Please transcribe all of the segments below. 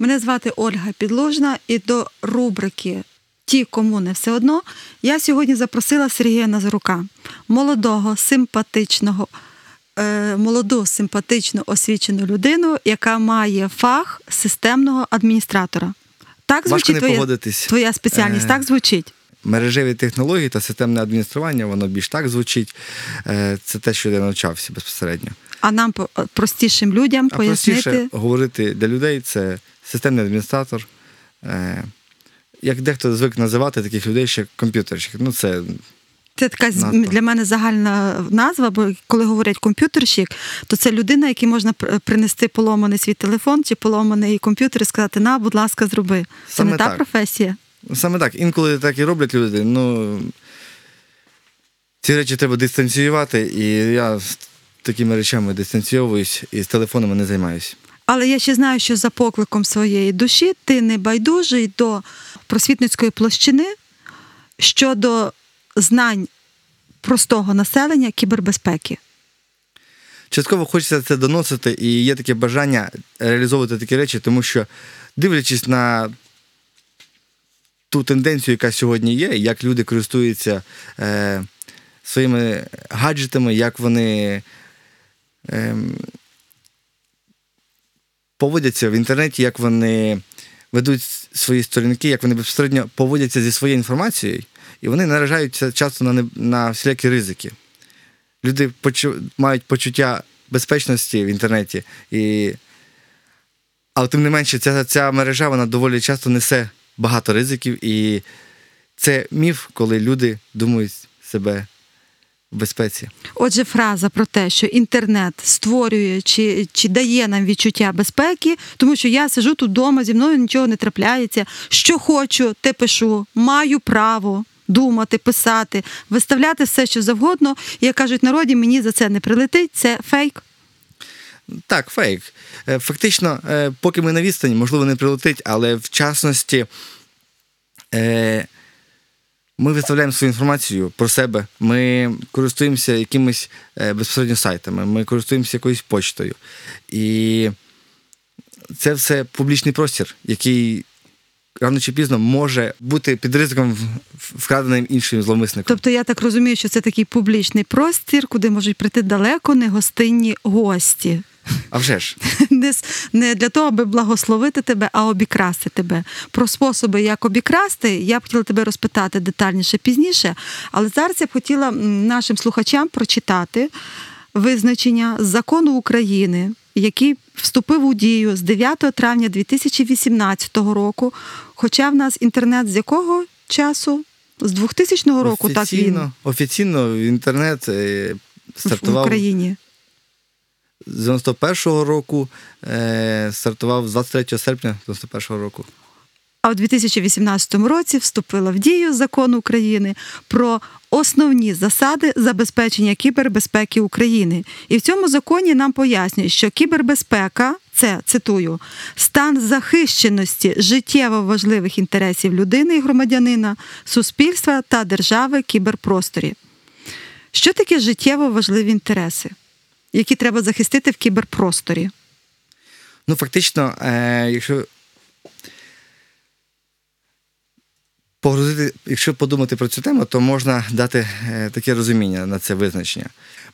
Мене звати Ольга Підложна, і до рубрики Ті, кому не все одно я сьогодні запросила Сергія Назарука, молодого, симпатичного, е, молоду, симпатичну, освічену людину, яка має фах системного адміністратора. Так Важко звучить не твоя, твоя спеціальність, Е, так звучить. Мережеві технології та системне адміністрування, воно більш так звучить. Е, Це те, що я навчався безпосередньо. А нам простішим людям А пояснити. простіше говорити для людей це системний адміністратор. Е, Як дехто звик називати таких людей ще комп'ютерщик. Ну, це Це така Надто. для мене загальна назва, бо коли говорять комп'ютерщик, то це людина, якій можна принести поломаний свій телефон чи поломаний комп'ютер і сказати: на, будь ласка, зроби. Це Саме не та професія. саме так. Інколи так і роблять люди. Ну, ці речі треба дистанціювати, і я з такими речами дистанційовуюсь і з телефонами не займаюся. Але я ще знаю, що за покликом своєї душі ти не байдужий до просвітницької площини щодо знань простого населення кібербезпеки. Частково хочеться це доносити, і є таке бажання реалізовувати такі речі, тому що, дивлячись на ту тенденцію, яка сьогодні є, як люди користуються е, своїми гаджетами, як вони е, поводяться в інтернеті, як вони ведуть свої сторінки, як вони безпосередньо поводяться зі своєю інформацією, і вони наражаються часто на, на всілякі ризики люди почу... мають почуття безпечності в інтернеті. І... Але тим не менше, ця, ця мережа вона доволі часто несе багато ризиків, і це міф, коли люди думають себе в безпеці. Отже, фраза про те, що інтернет створює чи, чи дає нам відчуття безпеки, тому що я сижу тут вдома, зі мною нічого не трапляється. Що хочу, те пишу, маю право. Думати, писати, виставляти все, що завгодно. Як кажуть народі, мені за це не прилетить. Це фейк. Так, фейк. Е, Фактично, е, поки ми на відстані, можливо, не прилетить, але в частності е, ми виставляємо свою інформацію про себе, ми користуємося якимись е, безпосередньо сайтами, ми користуємося якоюсь почтою. І це все публічний простір, який рано чи пізно може бути під ризиком вкраденим іншим зловмисником. Тобто я так розумію, що це такий публічний простір, куди можуть прийти далеко негостинні гості. А вже ж. не, не для того, аби благословити тебе, а обікрасти тебе. Про способи, як обікрасти, я б хотіла тебе розпитати детальніше пізніше. Але зараз я б хотіла нашим слухачам прочитати визначення закону України, який вступив у дію з 9 травня 2018 року. Хоча в нас інтернет з якого часу? З 2000 року так він офіційно, офіційно інтернет е, в Україні. З 91-го року, е, стартував з 23 серпня 91-го року. А у 2018 році вступила в дію закон України про основні засади забезпечення кібербезпеки України. І в цьому законі нам пояснюють, що кібербезпека це цитую стан захищеності життєво важливих інтересів людини і громадянина, суспільства та держави кіберпросторі. Що таке життєво важливі інтереси, які треба захистити в кіберпросторі? Ну, фактично, е, якщо погрузити, якщо подумати про цю тему, то можна дати е, таке розуміння на це визначення.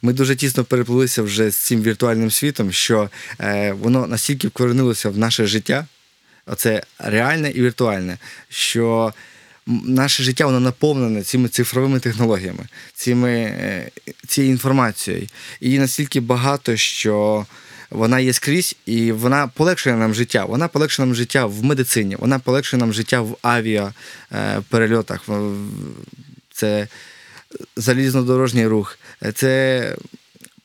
Ми дуже тісно переплилися вже з цим віртуальним світом, що е, воно настільки вкоренилося в наше життя, оце реальне і віртуальне, що наше життя воно наповнене цими цифровими технологіями, цими, е, цією інформацією. Її настільки багато, що вона є скрізь, і вона полегшує нам життя. Вона полегшує нам життя в медицині, вона полегшує нам життя в авіаперельотах. Це залізнодорожній рух, це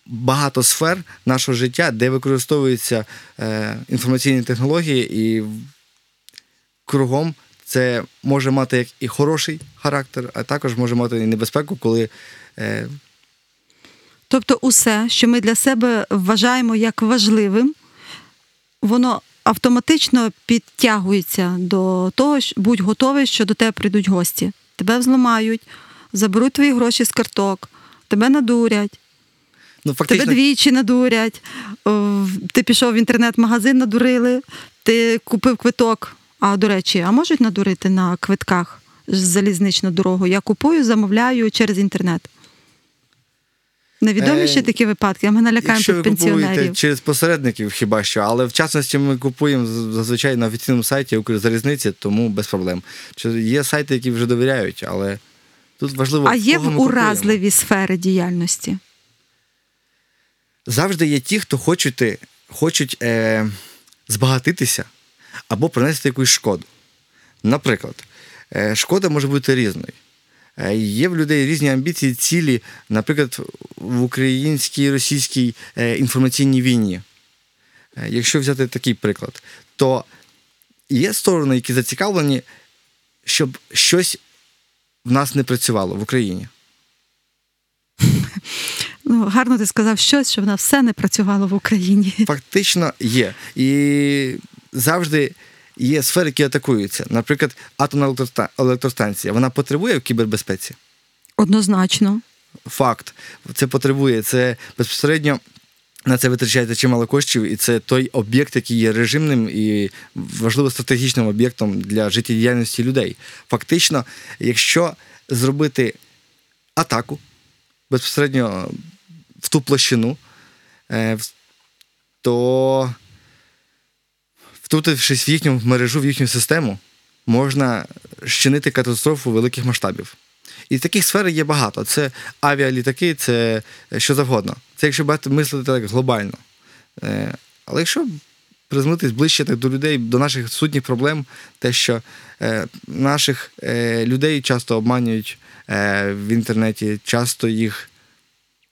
багато сфер нашого життя, де використовуються е, інформаційні технології, і кругом це може мати як і хороший характер, а також може мати і небезпеку, коли е, Тобто, усе, що ми для себе вважаємо як важливим, воно автоматично підтягується до того, що будь готовий, що до тебе прийдуть гості. Тебе взламають, заберуть твої гроші з карток, тебе надурять. Ну, фактично, Тебе двічі надурять. Ти пішов в інтернет-магазин, надурили, ти купив квиток. А до речі, а можуть надурити на квитках з залізничну дорогу? Я купую, замовляю через інтернет. Невідомі Е, ще такі випадки, а ми налякаємо Якщо ви купуєте через посередників, хіба що, але в частності ми купуємо зазвичай на офіційному сайті Укрзалізниці, тому без проблем. Є сайти, які вже довіряють, але тут важливо. А є в уразливі сфери діяльності. Завжди є ті, хто хочуть, хочуть е, збагатитися або принести якусь шкоду. Наприклад, е, шкода може бути різною. Е, Є в людей різні амбіції, цілі, наприклад, в українській російській е, інформаційній війні. Якщо взяти такий приклад, то є сторони, які зацікавлені, щоб щось в нас не працювало в Україні. Ну, гарно ти сказав щось, що в нас все не працювало в Україні. Фактично є. І завжди є сфери, які атакуються. Наприклад, атомна електростанція. Вона потребує в кібербезпеці. Однозначно. Факт. Це потребує. Це безпосередньо. На це витрачається чимало коштів, і це той об'єкт, який є режимним і важливо стратегічним об'єктом для життєдіяльності людей. Фактично, якщо зробити атаку безпосередньо в ту площину, е, то втрутившись в їхню мережу, в їхню систему, можна щинити катастрофу великих масштабів. І таких сфер є багато. Це авіалітаки, це що завгодно. Це якщо багато мислити так глобально. Е, Але якщо призмитись ближче так до людей, до наших сутніх проблем, те, що е, наших е, людей часто обманюють е, в інтернеті, часто їх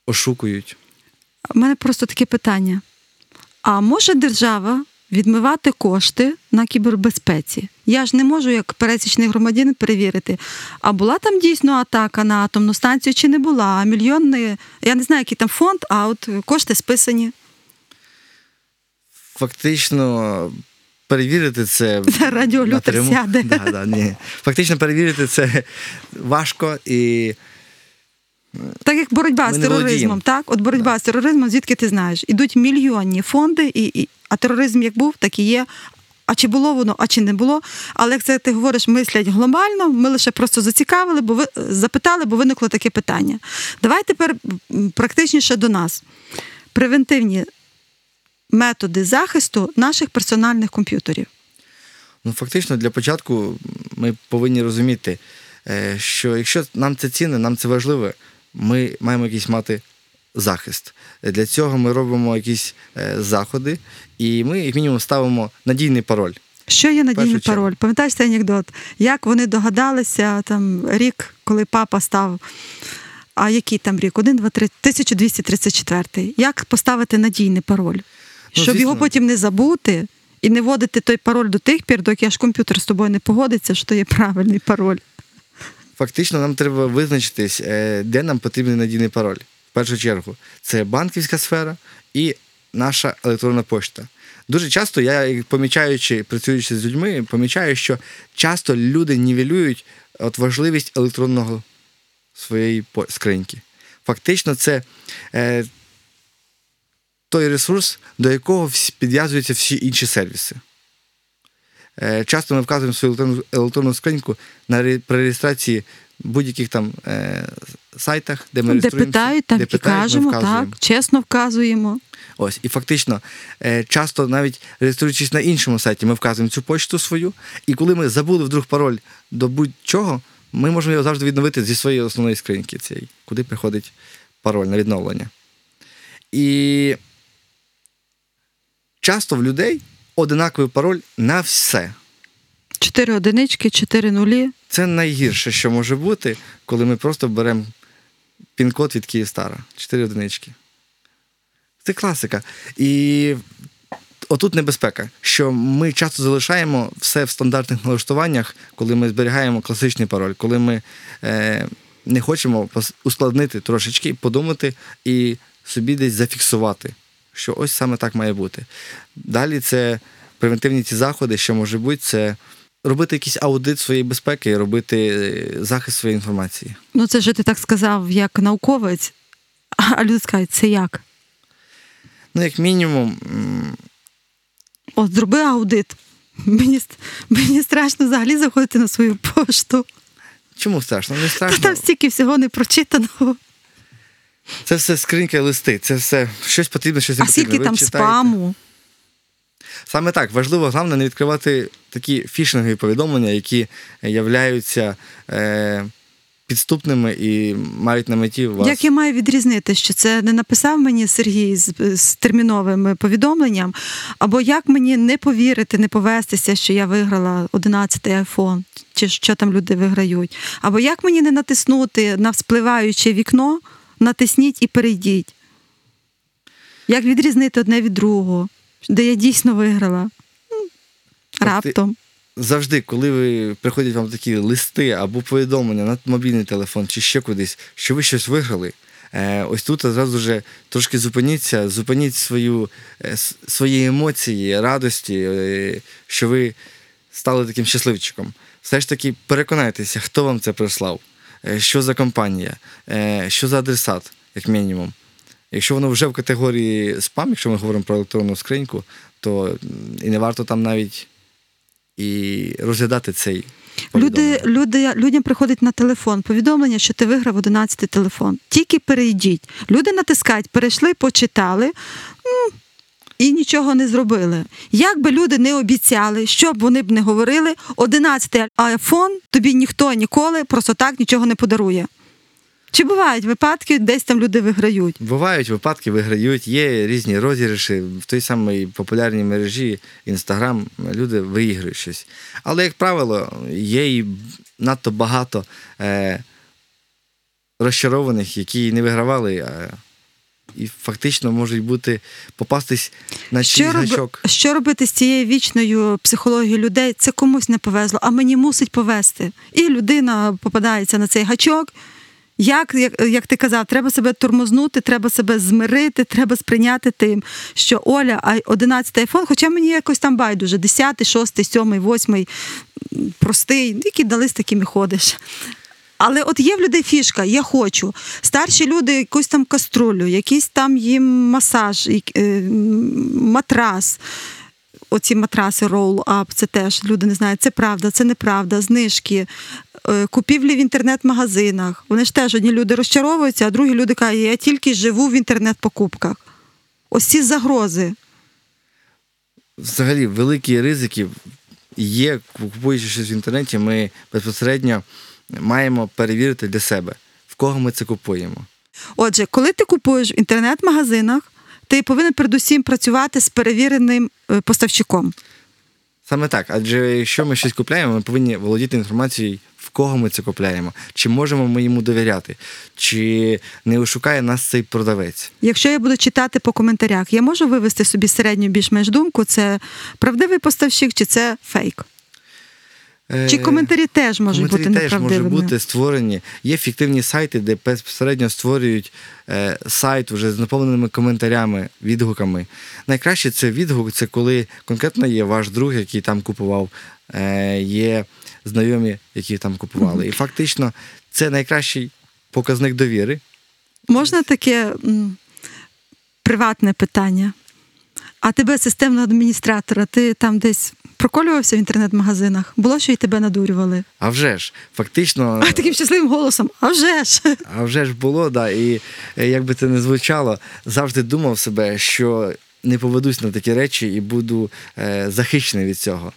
ошукують. У мене просто таке питання: а може держава відмивати кошти на кібербезпеці? Я ж не можу, як пересічний громадянин, перевірити, а була там дійсно атака на атомну станцію чи не була? А мільйонний, я не знаю, який там фонд, а от кошти списані. Фактично перевірити це. Радіолютер сяде. Да, да, ні. Фактично перевірити це важко і Так як боротьба Ми з тероризмом, так? От боротьба з тероризмом, звідки ти знаєш? Ідуть мільйонні фонди, і, і, а тероризм як був, так і є. А чи було воно, а чи не було. Але як це ти говориш, мислять глобально, ми лише просто зацікавили, бо ви запитали, бо виникло таке питання. Давай тепер практичніше до нас. Превентивні методи захисту наших персональних комп'ютерів. Ну, фактично, для початку ми повинні розуміти, е, що якщо нам це цінне, нам це важливо, ми маємо якийсь мати захист. Для цього ми робимо якісь е, заходи, і ми, як мінімум, ставимо надійний пароль. Що є надійний пароль? Пам'ятаєш цей анекдот? Як вони догадалися там рік, коли папа став. А який там рік? 1, 2, 3, 1234. Як поставити надійний пароль? Ну, Щоб його потім не забути і не вводити той пароль до тих пір, доки аж комп'ютер з тобою не погодиться, що є правильний пароль. Фактично, нам треба визначитись, е, де нам потрібен надійний пароль. В першу чергу, це банківська сфера і наша електронна пошта. Дуже часто я, помічаючи, працюючи з людьми, помічаю, що часто люди нівелюють от важливість електронного своєї скриньки. Фактично, це е, той ресурс, до якого підв'язуються всі інші сервіси. Е, Часто ми вказуємо свою електронну, скриньку на ре- при реєстрації будь-яких там е, сайтах, де ми Де реєструємося, питають, так де питають, кажемо, так, чесно вказуємо. Ось, і фактично, е, часто навіть реєструючись на іншому сайті, ми вказуємо цю почту свою, і коли ми забули вдруг пароль до будь-чого, ми можемо його завжди відновити зі своєї основної скриньки, цієї, куди приходить пароль на відновлення. І часто в людей одинаковий пароль на все. Чотири одинички, чотири нулі. Це найгірше, що може бути, коли ми просто беремо пін-код від Київстара. Чотири одинички. Це класика. І отут небезпека, що ми часто залишаємо все в стандартних налаштуваннях, коли ми зберігаємо класичний пароль, коли ми е, не хочемо ускладнити трошечки, подумати і собі десь зафіксувати, що ось саме так має бути. Далі це превентивні ці заходи, що може бути, це робити якийсь аудит своєї безпеки, робити е, захист своєї інформації. Ну, це ж ти так сказав, як науковець. А люди скажуть, це як? Ну, як мінімум, От зроби аудит. Мені, мені страшно взагалі заходити на свою пошту. чому страшно? Не Та страшно. там стільки всього не прочитаного. Це все скринька і листи. Це все щось потрібно, щось не А скільки там читаєте. спаму? Саме так, важливо, головне не відкривати такі фішингові повідомлення, які являються е, підступними і мають на меті вас. Як я маю відрізнити, що це не написав мені Сергій з, з терміновим повідомленням, або як мені не повірити, не повестися, що я виграла 11-й айфон, чи що там люди виграють, або як мені не натиснути на вспливаюче вікно, натисніть і перейдіть. Як відрізнити одне від другого, де я дійсно виграла? Раптом. Завжди, коли ви приходять вам такі листи або повідомлення на мобільний телефон чи ще кудись, що ви щось виграли. е, Ось тут одразу вже трошки зупиніться, зупиніть свою, е, свої емоції, радості, е, що ви стали таким щасливчиком. Все ж таки переконайтеся, хто вам це прислав, що за компанія, е, що за адресат, як мінімум. Якщо воно вже в категорії спам, якщо ми говоримо про електронну скриньку, то і не варто там навіть і розглядати цей. Люди, люди, людям приходить на телефон повідомлення, що ти виграв 11 телефон. Тільки перейдіть. Люди натискають, перейшли, почитали і нічого не зробили. Як би люди не обіцяли, що б вони б не говорили, 11 айфон тобі ніхто ніколи просто так нічого не подарує. Чи бувають випадки, десь там люди виграють? Бувають випадки, виграють, є різні розіграші. В той самій популярній мережі Інстаграм люди виіграють щось. Але, як правило, є і надто багато е, розчарованих, які не вигравали, а, і фактично можуть бути попастись на чийсь гачок. що робити з цією вічною психологією людей? Це комусь не повезло, а мені мусить повезти. І людина попадається на цей гачок. Як, як, як ти казав, треба себе тормознути, треба себе змирити, треба сприйняти тим, що Оля, ай- 11 айфон, хоча мені якось там байдуже, 10, 6, 7, 8, простий, які дали з такими ходиш. Але от є в людей фішка, я хочу. Старші люди якусь там каструлю, якийсь там їм масаж, е, матрас. Оці матраси roll-up, це теж люди не знають, це правда, це неправда, знижки, е, купівлі в інтернет-магазинах. Вони ж теж одні люди розчаровуються, а другі люди кажуть, я тільки живу в інтернет-покупках. Ось ці загрози. взагалі великі ризики є, купуючи щось в інтернеті, ми безпосередньо маємо перевірити для себе, в кого ми це купуємо. Отже, коли ти купуєш в інтернет-магазинах, ти повинен передусім працювати з перевіреним е, поставщиком. Саме так, адже якщо ми щось купляємо, ми повинні володіти інформацією, в кого ми це купляємо, чи можемо ми йому довіряти, чи не ошукає нас цей продавець. Якщо я буду читати по коментарях, я можу вивести собі середню більш-менш думку, це правдивий поставщик чи це фейк. Чи Е, коментарі теж можуть Коментарі бути теж можуть бути створені. Є фіктивні сайти, де безпосередньо створюють е, сайт вже з наповненими коментарями, відгуками. Найкраще це відгук, це коли конкретно є ваш друг, який там купував, е, є знайомі, які там купували. І фактично це найкращий показник довіри. Можна таке приватне питання? А тебе, системного адміністратора, ти там десь проколювався в інтернет-магазинах? Було, що і тебе надурювали? А вже ж, фактично, А таким щасливим голосом, а вже ж. А вже ж було, да, і е, як би це не звучало, завжди думав себе, що не поведусь на такі речі і буду е, захищений від цього.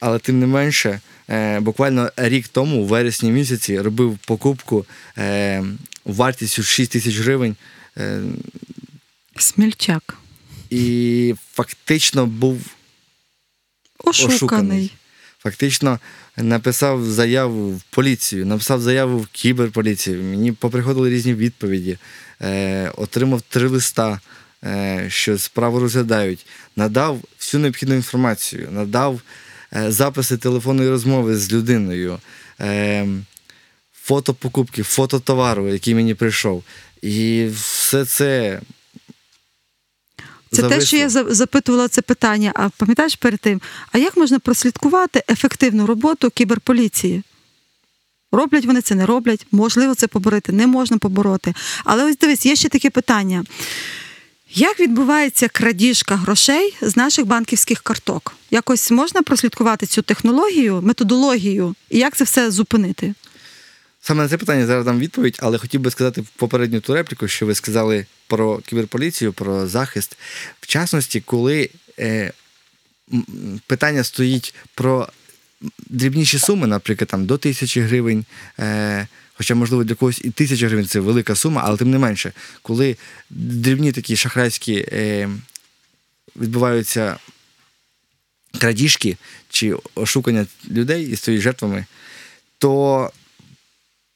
Але тим не менше, е, буквально рік тому, у вересні місяці, робив покупку е, вартістю 6 тисяч гривень. Е, Смільчак. і фактично був Ошуканий. ошуканий. Фактично написав заяву в поліцію, написав заяву в кіберполіцію. Мені поприходили різні відповіді, е, отримав три листа, е, що справу розглядають, надав всю необхідну інформацію, надав е, записи телефонної розмови з людиною, е, фото покупки, фото товару, який мені прийшов. І все це. Це те, що я запитувала це питання. А пам'ятаєш перед тим, а як можна прослідкувати ефективну роботу кіберполіції? Роблять вони це, не роблять, можливо, це поборити, не можна побороти. Але ось дивись, є ще таке питання. Як відбувається крадіжка грошей з наших банківських карток? Якось можна прослідкувати цю технологію, методологію, і як це все зупинити? Саме на це питання зараз дам відповідь, але хотів би сказати попередню ту репліку, що ви сказали про кіберполіцію, про захист. В частності, коли е, питання стоїть про дрібніші суми, наприклад, там до тисячі гривень. Е, Хоча, можливо, для когось і тисяча гривень це велика сума, але тим не менше, коли дрібні такі шахрайські е, відбуваються крадіжки чи ошукання людей і стоїть жертвами, то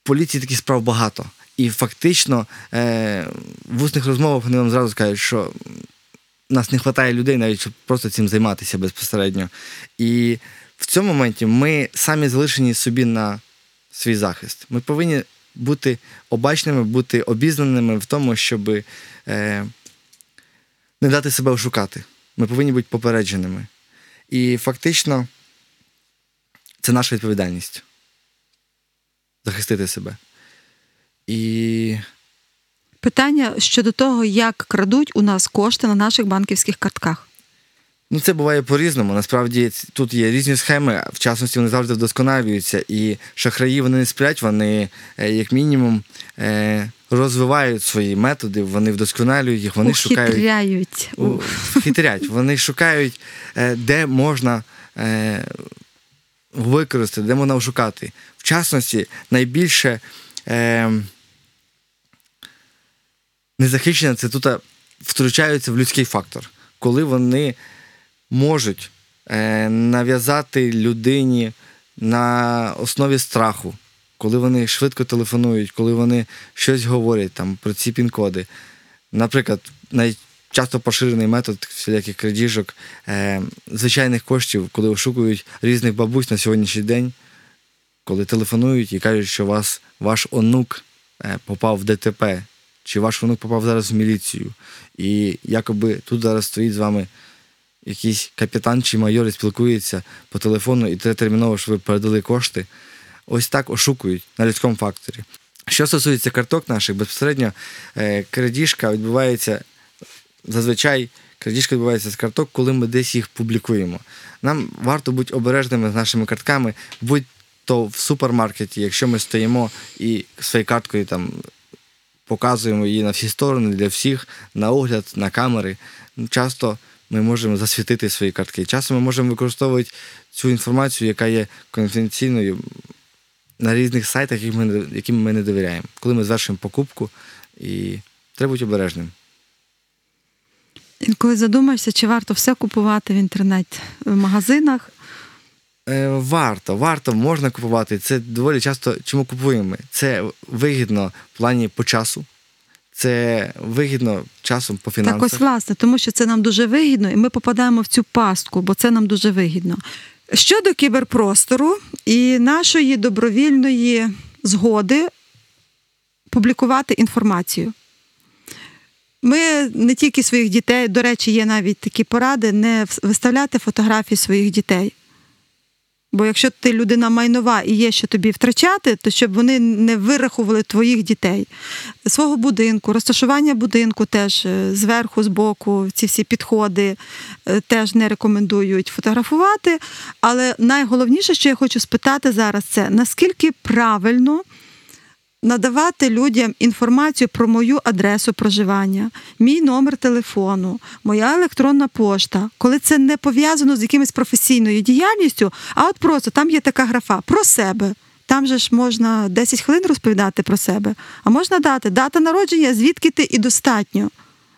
поліції таких справ багато. І фактично е, в усних розмовах вони вам зразу скажуть, що нас не вистачає людей, навіть щоб просто цим займатися безпосередньо. І в цьому моменті ми самі залишені собі на свій захист. Ми повинні бути обачними, бути обізнаними в тому, щоб е, не дати себе ошукати. Ми повинні бути попередженими. І фактично це наша відповідальність захистити себе. І Питання щодо того, як крадуть у нас кошти на наших банківських картках. Ну, це буває по-різному. Насправді тут є різні схеми, в частності вони завжди вдосконалюються. І шахраї вони не сплять, вони, е, як мінімум, е, розвивають свої методи, вони вдосконалюють їх, вони Ухитряють. шукають. Хитрять. Вони шукають, е, де можна використати, де можна шукати. В частності, найбільше незахищене це тут втручаються в людський фактор, коли вони можуть е, нав'язати людині на основі страху, коли вони швидко телефонують, коли вони щось говорять там про ці пін-коди. Наприклад, найчасто поширений метод всіляких крадіжок е, звичайних коштів, коли ошукують різних бабусь на сьогоднішній день, коли телефонують і кажуть, що вас ваш онук е, попав в ДТП, чи ваш онук попав зараз в міліцію. І якоби тут зараз стоїть з вами якийсь капітан чи майор і спілкується по телефону, і треба терміново, щоб ви передали кошти. Ось так ошукують на людському факторі. Що стосується карток наших, безпосередньо е, крадіжка відбувається зазвичай. Крадіжка відбувається з карток, коли ми десь їх публікуємо. Нам варто бути обережними з нашими картками, будь то в супермаркеті, якщо ми стоїмо і своєю карткою там показуємо її на всі сторони для всіх, на огляд, на камери. Часто ми можемо засвітити свої картки. Часом ми можемо використовувати цю інформацію, яка є конфіденційною на різних сайтах, яким ми не довіряємо. Коли ми звершуємо покупку, і треба бути обережним. Інколи задумаєшся, чи варто все купувати в інтернет-магазинах. Е, варто, варто, можна купувати. Це доволі часто чому купуємо. Це вигідно в плані по часу це вигідно часом по фінансах. Так ось власне, тому що це нам дуже вигідно, і ми попадаємо в цю пастку, бо це нам дуже вигідно. Щодо кіберпростору і нашої добровільної згоди публікувати інформацію. Ми не тільки своїх дітей, до речі, є навіть такі поради не виставляти фотографії своїх дітей. Бо якщо ти людина майнова і є що тобі втрачати, то щоб вони не вирахували твоїх дітей, свого будинку, розташування будинку теж зверху, зверху, збоку, ці всі підходи е, теж не рекомендують фотографувати. Але найголовніше, що я хочу спитати зараз, це наскільки правильно надавати людям інформацію про мою адресу проживання, мій номер телефону, моя електронна пошта, коли це не пов'язано з якимось професійною діяльністю, а от просто там є така графа про себе. Там же ж можна 10 хвилин розповідати про себе, а можна дати дата народження, звідки ти і достатньо.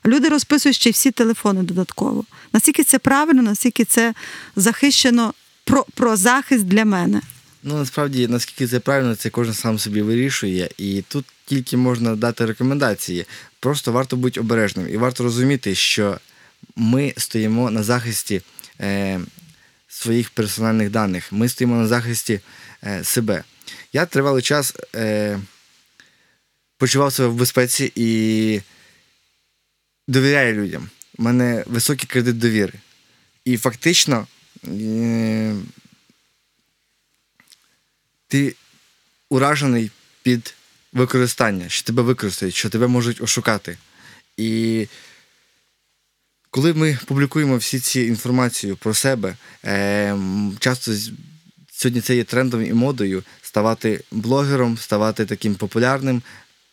Люди розписують ще всі телефони додатково. Наскільки це правильно, наскільки це захищено про, про захист для мене. Ну, насправді, наскільки це правильно, це кожен сам собі вирішує, і тут тільки можна дати рекомендації. Просто варто бути обережним і варто розуміти, що ми стоїмо на захисті е, своїх персональних даних, ми стоїмо на захисті е, себе. Я тривалий час е, почував себе в безпеці і довіряю людям. У мене високий кредит довіри. І фактично. Е, ти уражений під використання, що тебе використають, що тебе можуть ошукати. І коли ми публікуємо всі ці інформацію про себе, е, часто сьогодні це є трендом і модою ставати блогером, ставати таким популярним,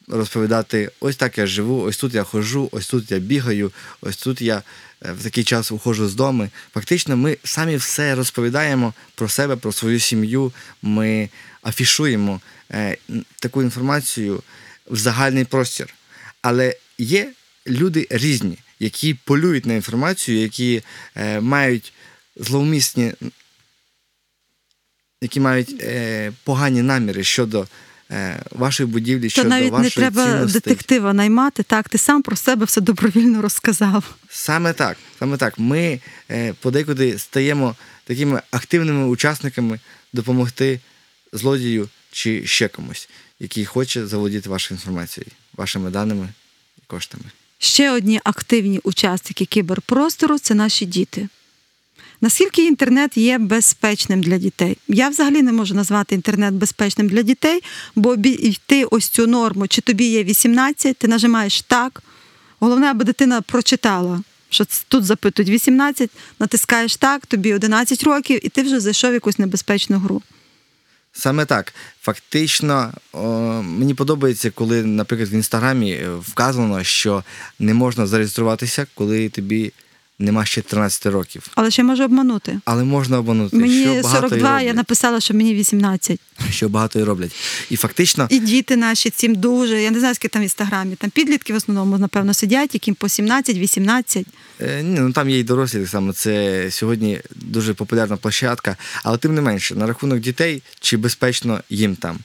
розповідати: ось так я живу, ось тут я хожу, ось тут я бігаю, ось тут я е, в такий час уходжу з дому. Фактично, ми самі все розповідаємо про себе, про свою сім'ю. Ми афішуємо е, таку інформацію в загальний простір. Але є люди різні, які полюють на інформацію, які е, мають зловмісні, які мають погані наміри щодо е, вашої будівлі, То щодо навіть не треба цінностей. детектива наймати. Так, ти сам про себе все добровільно розказав. Саме так. Саме так. Ми е, подекуди стаємо такими активними учасниками допомогти злодію чи ще комусь, який хоче заволодіти вашою інформацією, вашими даними і коштами. Ще одні активні учасники кіберпростору це наші діти. Наскільки інтернет є безпечним для дітей? Я взагалі не можу назвати інтернет безпечним для дітей, бо йти ось цю норму, чи тобі є 18, ти нажимаєш так. Головне, аби дитина прочитала, що тут запитують 18, натискаєш так, тобі 11 років, і ти вже зайшов в якусь небезпечну гру. Саме так. Фактично, о, мені подобається, коли, наприклад, в інстаграмі е, вказано, що не можна зареєструватися, коли тобі нема ще 13 років. Але ще можу обманути. Але можна обманути. Мені що багато 42, я написала, що мені 18. Що багато і роблять. І фактично, І діти наші цим дуже. Я не знаю, скільки там в інстаграмі. Там підлітки в основному, напевно, сидять, яким по 17-18. Е, Ні, ну там є і дорослі так само. Це сьогодні дуже популярна площадка, але тим не менше, на рахунок дітей чи безпечно їм там.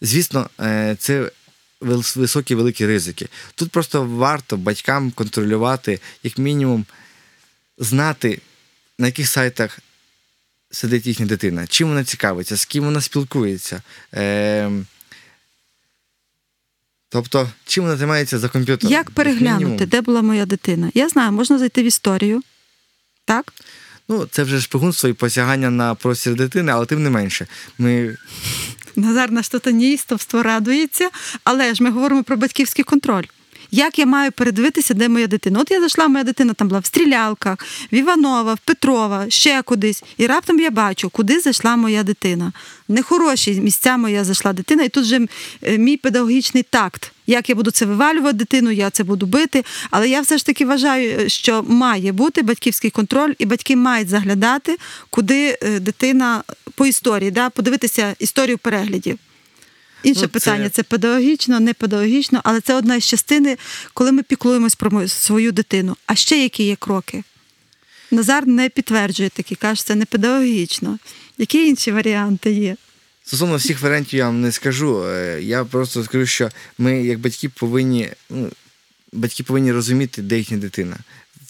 Звісно, е, це високі великі ризики. Тут просто варто батькам контролювати, як мінімум, знати, на яких сайтах сидить їхня дитина, чим вона цікавиться, з ким вона спілкується. Е, Тобто, чим вона займається за комп'ютером. Як переглянути, де була моя дитина? Я знаю, можна зайти в історію. Так? Ну, це вже шпигунство і посягання на простір дитини, але тим не менше. Ми Назар наш тут радується, але ж ми говоримо про батьківський контроль. Як я маю передивитися, де моя дитина? От я зайшла, моя дитина там була в стрілялках, в Іванова, в Петрова, ще кудись. І раптом я бачу, куди зайшла моя дитина. Нехороші місця моя зайшла дитина, і тут же е, мій педагогічний такт. Як я буду це вивалювати дитину, я це буду бити. Але я все ж таки вважаю, е, що має бути батьківський контроль, і батьки мають заглядати, куди е, дитина по історії, да, подивитися історію переглядів. Інше Ну, питання це педагогічно, не педагогічно, але це одна із частини, коли ми піклуємось про свою дитину. А ще які є кроки? Назар не підтверджує такі, каже, це не педагогічно. Які інші варіанти є? Стосовно всіх варіантів я вам не скажу. Е, Я просто скажу, що ми, як батьки, повинні, ну, батьки повинні розуміти, де їхня дитина,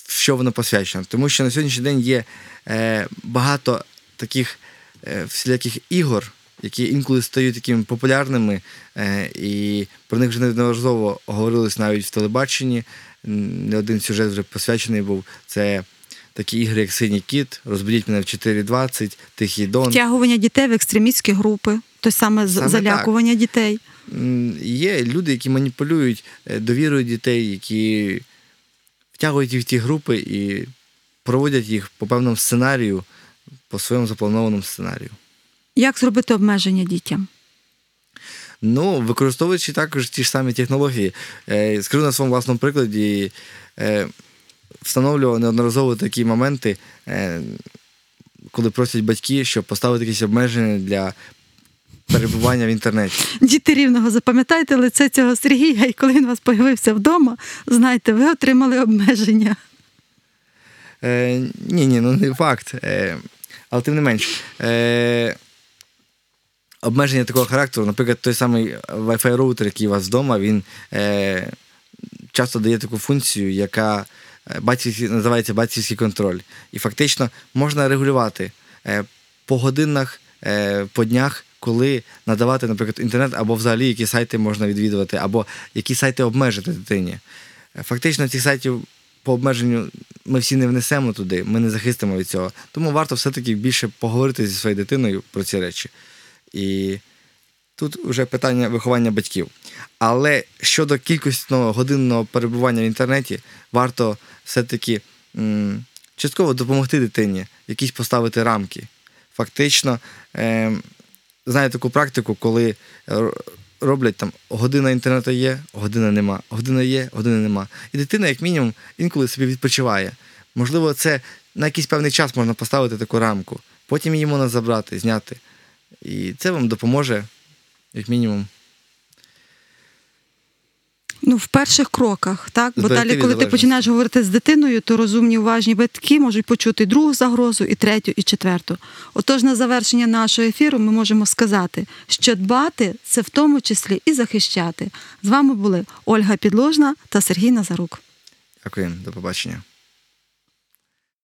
в що вона посвячена. Тому що на сьогоднішній день є е, багато таких е, всіляких ігор, які інколи стають такими популярними, е, і про них вже неодноразово говорилось навіть в телебаченні. Не один сюжет вже посвячений був. Це такі ігри, як Синій кіт, розбудіть мене в 4.20, Тихий Дон. Втягування дітей в екстремістські групи, то саме, Саме залякування дітей. Є люди, які маніпулюють е, довірою дітей, які втягують їх в ті групи і проводять їх по певному сценарію, по своєму запланованому сценарію. Як зробити обмеження дітям? Ну, використовуючи також ті ж самі технології. Е, Скажу на своєму власному прикладі, е, встановлював неодноразово такі моменти, е, коли просять батьки, щоб поставити якісь обмеження для перебування в інтернеті. Діти рівного, запам'ятайте лице цього Сергія, і коли він у вас появився вдома, знайте, ви отримали обмеження. Е, ні, ні, ну не факт. Е, але тим не менш. Е, обмеження такого характеру, наприклад, той самий Wi-Fi роутер, який у вас вдома, він е, часто дає таку функцію, яка е, батьківський, називається батьківський контроль. І фактично можна регулювати е, по годинах, е, по днях, коли надавати, наприклад, інтернет, або взагалі які сайти можна відвідувати, або які сайти обмежити дитині. Е, Фактично, цих сайтів по обмеженню ми всі не внесемо туди, ми не захистимо від цього. Тому варто все-таки більше поговорити зі своєю дитиною про ці речі. І тут вже питання виховання батьків. Але щодо кількісного годинного перебування в інтернеті, варто все-таки м, частково допомогти дитині, якісь поставити рамки. Фактично, е, знаю таку практику, коли роблять там година інтернету є, година нема, година є, година нема. І дитина, як мінімум, інколи собі відпочиває. Можливо, це на якийсь певний час можна поставити таку рамку. Потім її можна забрати, зняти. І це вам допоможе, як мінімум. Ну, в перших кроках, так? Бо далі, коли ти починаєш говорити з дитиною, то розумні, уважні батьки можуть почути другу загрозу, і третю, і четверту. Отож, на завершення нашого ефіру ми можемо сказати, що дбати це в тому числі і захищати. З вами були Ольга Підложна та Сергій Назарук. Дякую, до побачення.